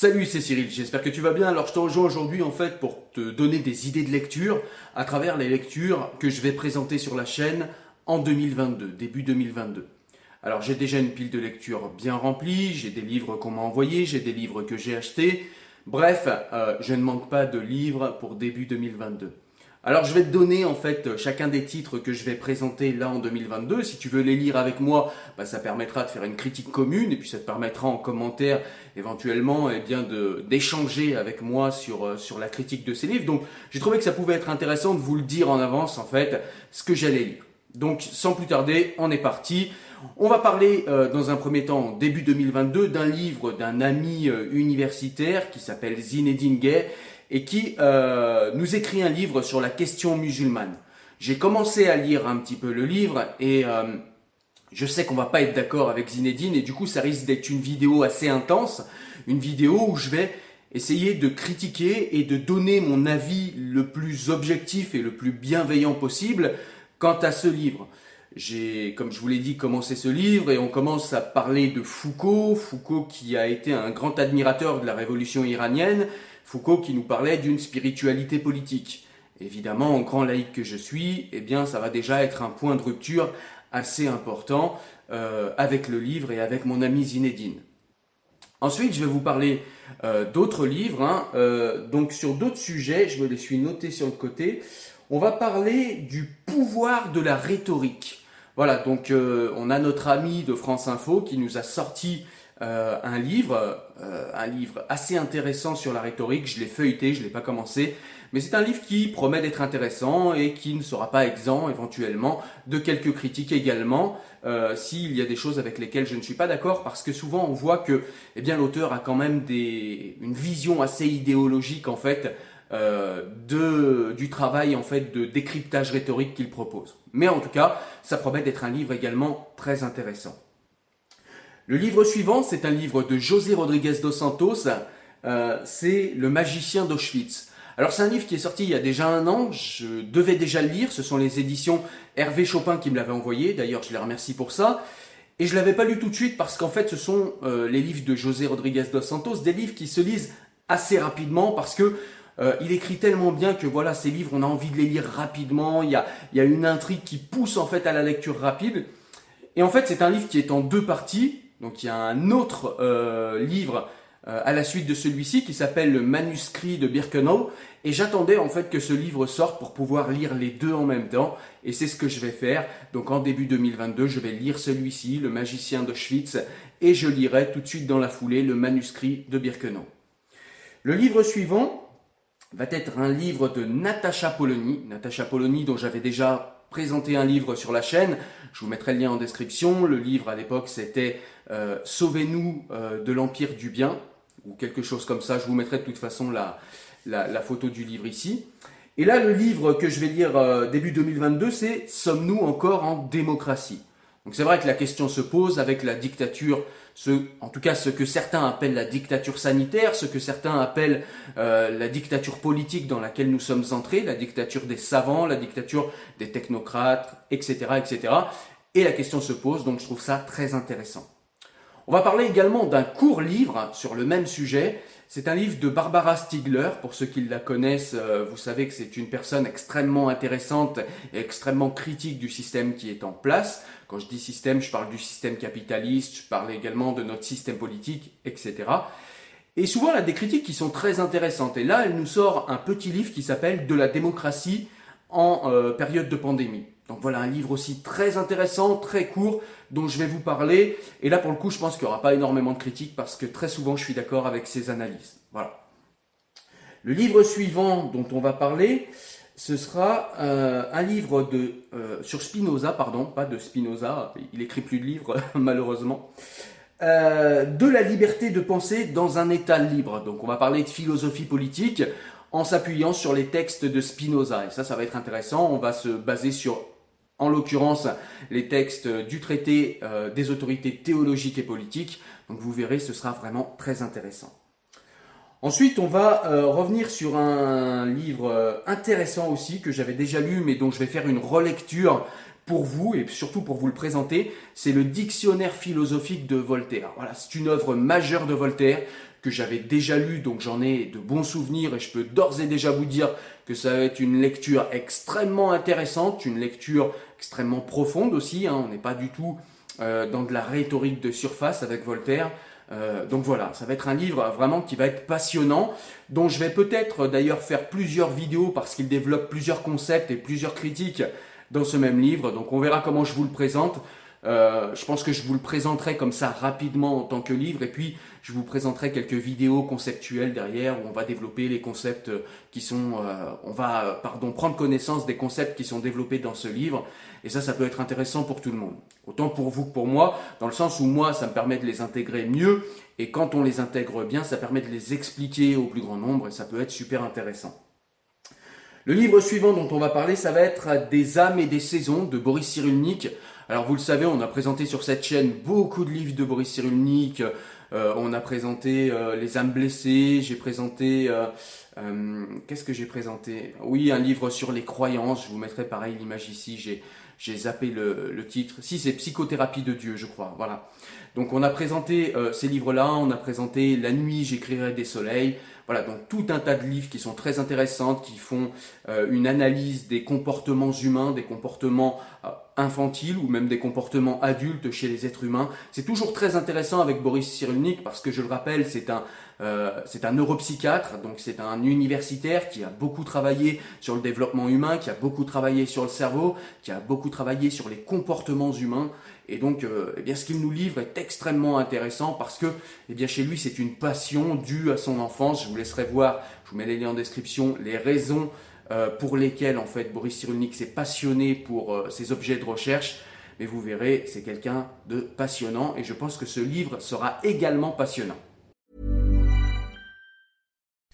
Salut, c'est Cyril, j'espère que tu vas bien. Alors je te rejoins aujourd'hui en fait pour te donner des idées de lecture à travers les lectures que je vais présenter sur la chaîne en 2022, début 2022. Alors j'ai déjà une pile de lectures bien remplie, j'ai des livres qu'on m'a envoyés, j'ai des livres que j'ai achetés. Bref, euh, je ne manque pas de livres pour début 2022. Alors je vais te donner en fait chacun des titres que je vais présenter là en 2022. Si tu veux les lire avec moi, bah, ça permettra de faire une critique commune et puis ça te permettra en commentaire éventuellement eh bien d'échanger avec moi sur euh, sur la critique de ces livres. Donc j'ai trouvé que ça pouvait être intéressant de vous le dire en avance en fait ce que j'allais lire. Donc sans plus tarder, on est parti. On va parler euh, dans un premier temps, début 2022, d'un livre d'un ami euh, universitaire qui s'appelle Zinedine Gay et qui euh, nous écrit un livre sur la question musulmane. J'ai commencé à lire un petit peu le livre et euh, je sais qu'on va pas être d'accord avec Zinedine et du coup ça risque d'être une vidéo assez intense, une vidéo où je vais essayer de critiquer et de donner mon avis le plus objectif et le plus bienveillant possible quant à ce livre. J'ai, comme je vous l'ai dit, commencé ce livre et on commence à parler de Foucault, Foucault qui a été un grand admirateur de la révolution iranienne, Foucault qui nous parlait d'une spiritualité politique. Évidemment, en grand laïc que je suis, eh bien, ça va déjà être un point de rupture assez important euh, avec le livre et avec mon ami Zinedine. Ensuite, je vais vous parler euh, d'autres livres, hein, euh, donc sur d'autres sujets, je me les suis notés sur le côté. On va parler du pouvoir de la rhétorique. Voilà, donc on a notre ami de France Info qui nous a sorti euh, un livre, euh, un livre assez intéressant sur la rhétorique. Je l'ai feuilleté, je l'ai pas commencé, mais c'est un livre qui promet d'être intéressant et qui ne sera pas exempt éventuellement de quelques critiques également. Euh, s'il y a des choses avec lesquelles je ne suis pas d'accord, parce que souvent on voit que, eh bien, l'auteur a quand même des, une vision assez idéologique en fait du travail en fait de décryptage rhétorique qu'il propose. Mais en tout cas, ça promet d'être un livre également très intéressant. Le livre suivant, c'est un livre de José Rodriguez dos Santos, euh, c'est Le magicien d'Auschwitz. Alors c'est un livre qui est sorti il y a déjà un an, je devais déjà le lire, ce sont les éditions Hervé Chopin qui me l'avaient envoyé, d'ailleurs je les remercie pour ça. Et je l'avais pas lu tout de suite parce qu'en fait ce sont euh, les livres de José Rodriguez dos Santos, des livres qui se lisent assez rapidement parce que euh, il écrit tellement bien que voilà ces livres on a envie de les lire rapidement, il y a une intrigue qui pousse en fait à la lecture rapide. Et en fait c'est un livre qui est en deux parties, donc il y a un autre euh, livre euh, à la suite de celui-ci qui s'appelle Le manuscrit de Birkenau. Et j'attendais en fait que ce livre sorte pour pouvoir lire les deux en même temps. Et c'est ce que je vais faire. Donc en début 2022, je vais lire celui-ci, Le magicien d'Auschwitz, et je lirai tout de suite dans la foulée le manuscrit de Birkenau. Le livre suivant va être un livre de Natacha Polony. Natacha Polony dont j'avais déjà présenté un livre sur la chaîne. Je vous mettrai le lien en description. Le livre à l'époque c'était euh, Sauvez-nous euh, de l'Empire du Bien ou quelque chose comme ça. Je vous mettrai de toute façon la, la, la photo du livre ici. Et là, le livre que je vais lire euh, début 2022, c'est Sommes-nous encore en démocratie? Donc c'est vrai que la question se pose avec la dictature, ce, en tout cas ce que certains appellent la dictature sanitaire, ce que certains appellent euh, la dictature politique dans laquelle nous sommes entrés, la dictature des savants, la dictature des technocrates, etc., etc. Et la question se pose, donc je trouve ça très intéressant. On va parler également d'un court livre sur le même sujet. C'est un livre de Barbara Stiegler. Pour ceux qui la connaissent, euh, vous savez que c'est une personne extrêmement intéressante et extrêmement critique du système qui est en place. Quand je dis système, je parle du système capitaliste, je parle également de notre système politique, etc. Et souvent, elle a des critiques qui sont très intéressantes. Et là, elle nous sort un petit livre qui s'appelle De la démocratie en euh, période de pandémie. Donc voilà un livre aussi très intéressant, très court, dont je vais vous parler. Et là, pour le coup, je pense qu'il n'y aura pas énormément de critiques parce que très souvent, je suis d'accord avec ses analyses. Voilà. Le livre suivant dont on va parler, ce sera euh, un livre euh, sur Spinoza, pardon, pas de Spinoza, il écrit plus de livres malheureusement, euh, de la liberté de penser dans un état libre. Donc on va parler de philosophie politique en s'appuyant sur les textes de Spinoza. Et ça, ça va être intéressant. On va se baser sur en l'occurrence les textes du traité euh, des autorités théologiques et politiques. Donc vous verrez, ce sera vraiment très intéressant. Ensuite, on va euh, revenir sur un livre euh, intéressant aussi que j'avais déjà lu, mais dont je vais faire une relecture pour vous et surtout pour vous le présenter. C'est le Dictionnaire philosophique de Voltaire. Voilà, c'est une œuvre majeure de Voltaire que j'avais déjà lu, donc j'en ai de bons souvenirs et je peux d'ores et déjà vous dire que ça va être une lecture extrêmement intéressante, une lecture extrêmement profonde aussi. Hein. On n'est pas du tout euh, dans de la rhétorique de surface avec Voltaire. Euh, donc voilà, ça va être un livre vraiment qui va être passionnant, dont je vais peut-être d'ailleurs faire plusieurs vidéos parce qu'il développe plusieurs concepts et plusieurs critiques dans ce même livre. Donc on verra comment je vous le présente. Euh, je pense que je vous le présenterai comme ça rapidement en tant que livre et puis je vous présenterai quelques vidéos conceptuelles derrière où on va développer les concepts qui sont, euh, on va pardon prendre connaissance des concepts qui sont développés dans ce livre et ça ça peut être intéressant pour tout le monde. Autant pour vous que pour moi dans le sens où moi ça me permet de les intégrer mieux et quand on les intègre bien ça permet de les expliquer au plus grand nombre et ça peut être super intéressant. Le livre suivant dont on va parler, ça va être Des âmes et des saisons de Boris Cyrulnik. Alors vous le savez, on a présenté sur cette chaîne beaucoup de livres de Boris Cyrulnik. Euh, on a présenté euh, Les âmes blessées, j'ai présenté... Euh, qu'est-ce que j'ai présenté? Oui, un livre sur les croyances, je vous mettrai pareil l'image ici, j'ai, zappé le, le, titre. Si, c'est Psychothérapie de Dieu, je crois. Voilà. Donc on a présenté ces livres-là, on a présenté La nuit, j'écrirai des soleils. Voilà, donc tout un tas de livres qui sont très intéressants, qui font une analyse des comportements humains, des comportements infantiles ou même des comportements adultes chez les êtres humains. C'est toujours très intéressant avec Boris Cyrulnik parce que je le rappelle, c'est un euh, c'est un neuropsychiatre, donc c'est un universitaire qui a beaucoup travaillé sur le développement humain, qui a beaucoup travaillé sur le cerveau, qui a beaucoup travaillé sur les comportements humains. Et donc, euh, eh bien, ce qu'il nous livre est extrêmement intéressant parce que, eh chez lui, c'est une passion due à son enfance. Je vous laisserai voir, je vous mets les liens en description, les raisons euh, pour lesquels en fait Boris Cyrulnik s'est passionné pour euh, ces objets de recherche. Mais vous verrez, c'est quelqu'un de passionnant et je pense que ce livre sera également passionnant.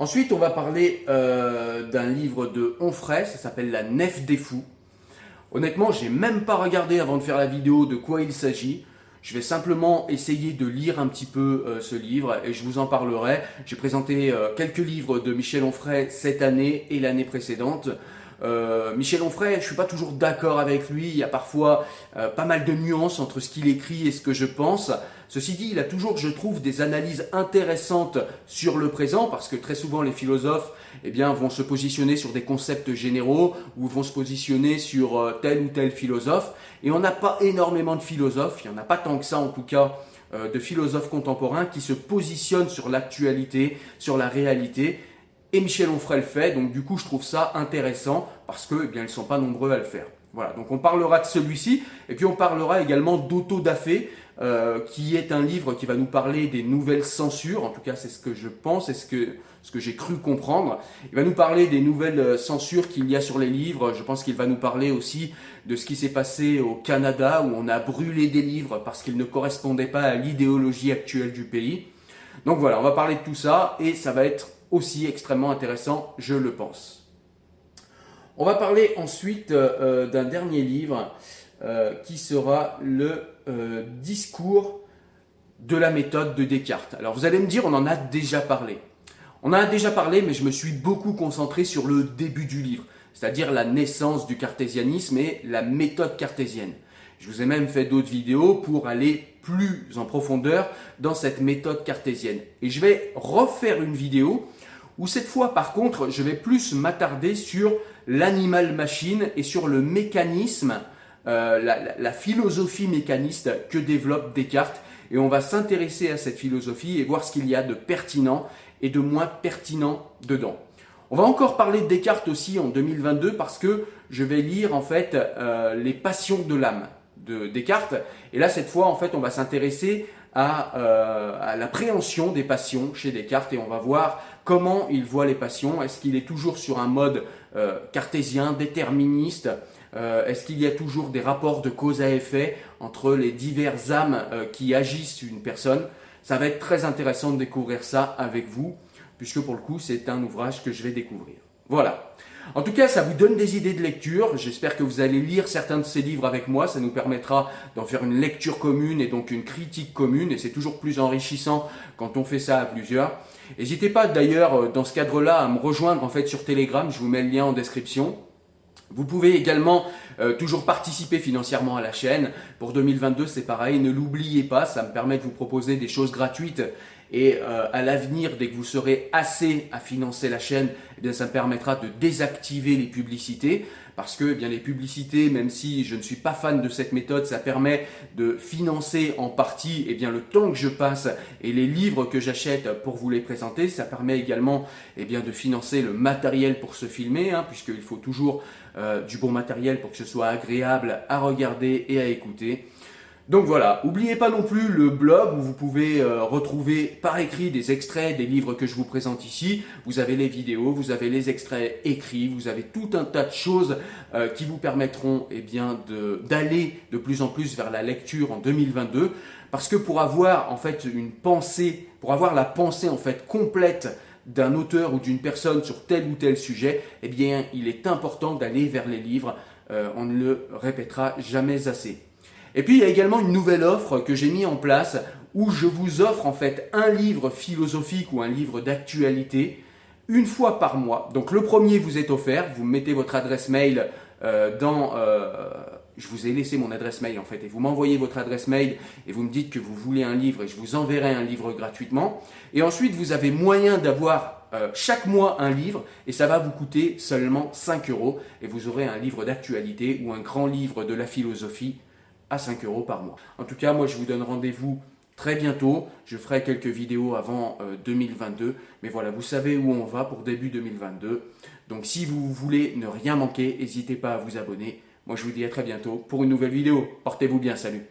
Ensuite, on va parler euh, d'un livre de Onfray, ça s'appelle La Nef des Fous. Honnêtement, j'ai même pas regardé avant de faire la vidéo de quoi il s'agit. Je vais simplement essayer de lire un petit peu euh, ce livre et je vous en parlerai. J'ai présenté euh, quelques livres de Michel Onfray cette année et l'année précédente. Michel Onfray, je suis pas toujours d'accord avec lui. Il y a parfois pas mal de nuances entre ce qu'il écrit et ce que je pense. Ceci dit, il a toujours, je trouve, des analyses intéressantes sur le présent, parce que très souvent les philosophes eh bien, vont se positionner sur des concepts généraux ou vont se positionner sur euh, tel ou tel philosophe. Et on n'a pas énormément de philosophes, il n'y en a pas tant que ça en tout cas, euh, de philosophes contemporains qui se positionnent sur l'actualité, sur la réalité. Et Michel Onfray le fait, donc du coup je trouve ça intéressant parce que eh bien, ils ne sont pas nombreux à le faire. Voilà, donc on parlera de celui-ci, et puis on parlera également d'Auto Dafé, euh, qui est un livre qui va nous parler des nouvelles censures, en tout cas c'est ce que je pense, et ce que, ce que j'ai cru comprendre. Il va nous parler des nouvelles euh, censures qu'il y a sur les livres, je pense qu'il va nous parler aussi de ce qui s'est passé au Canada, où on a brûlé des livres parce qu'ils ne correspondaient pas à l'idéologie actuelle du pays. Donc voilà, on va parler de tout ça, et ça va être aussi extrêmement intéressant, je le pense. On va parler ensuite euh, euh, d'un dernier livre euh, qui sera le discours de la méthode de Descartes. Alors vous allez me dire, on en a déjà parlé. On en a déjà parlé, mais je me suis beaucoup concentré sur le début du livre, c'est-à-dire la naissance du cartésianisme et la méthode cartésienne. Je vous ai même fait d'autres vidéos pour aller plus en profondeur dans cette méthode cartésienne. Et je vais refaire une vidéo où cette fois par contre je vais plus m'attarder sur l'animal machine et sur le mécanisme, euh, la, philosophie mécaniste que développe Descartes. Et on va s'intéresser à cette philosophie et voir ce qu'il y a de pertinent et de moins pertinent dedans. On va encore parler de Descartes aussi en 2022 parce que je vais lire en fait euh, les passions de l'âme de Descartes. Et là, cette fois, en fait, on va s'intéresser à, euh, à l'appréhension des passions chez Descartes et on va voir comment il voit les passions. Est-ce qu'il est toujours sur un mode euh, cartésien, déterministe euh, Est-ce qu'il y a toujours des rapports de cause à effet entre les diverses âmes qui agissent une personne? Ça va être très intéressant de découvrir ça avec vous, puisque pour le coup, c'est un ouvrage que je vais découvrir. Voilà. En tout cas, ça vous donne des idées de lecture. J'espère que vous allez lire certains de ces livres avec moi. Ça nous permettra d'en faire une lecture commune et donc une critique commune. Et c'est toujours plus enrichissant quand on fait ça à plusieurs. N'hésitez pas d'ailleurs euh, dans ce cadre-là à me rejoindre en fait sur Telegram. Je vous mets le lien en description. Vous pouvez également euh, toujours participer financièrement à la chaîne. Pour 2022, c'est pareil. Ne l'oubliez pas, ça me permet de vous proposer des choses gratuites et euh, à l'avenir, dès que vous serez assez à financer la chaîne, eh bien, ça me permettra de désactiver les publicités. Parce que eh bien, les publicités, même si je ne suis pas fan de cette méthode, ça permet de financer en partie eh bien, le temps que je passe et les livres que j'achète pour vous les présenter. Ça permet également eh bien, de financer le matériel pour se filmer, hein, puisqu'il faut toujours euh, du bon matériel pour que ce soit agréable à regarder et à écouter. Donc voilà, n'oubliez pas non plus le blog où vous pouvez euh, retrouver par écrit des extraits des livres que je vous présente ici. Vous avez les vidéos, vous avez les extraits écrits, vous avez tout un tas de choses euh, qui vous permettront eh bien d'aller de, plus en plus vers la lecture en 2022 parce que pour avoir en fait une pensée, pour avoir la pensée en fait complète d'un auteur ou d'une personne sur tel ou tel sujet, eh bien, il est important d'aller vers les livres. Euh, on ne le répétera jamais assez. Et puis il y a également une nouvelle offre que j'ai mis en place où je vous offre en fait un livre philosophique ou un livre d'actualité une fois par mois. Donc le premier vous est offert, vous mettez votre adresse mail euh, dans... Euh, je vous ai laissé mon adresse mail en fait et vous m'envoyez votre adresse mail et vous me dites que vous voulez un livre et je vous enverrai un livre gratuitement. Et ensuite vous avez moyen d'avoir euh, chaque mois un livre et ça va vous coûter seulement 5 euros et vous aurez un livre d'actualité ou un grand livre de la philosophie à 5 euros par mois. En tout cas, moi je vous donne rendez-vous très bientôt. Je ferai quelques vidéos avant 2022. Euh, Mais voilà, vous savez où on va pour début 2022. Donc si vous voulez ne rien manquer, n'hésitez pas à vous abonner. Moi je vous dis à très bientôt pour une nouvelle vidéo. Portez-vous bien, salut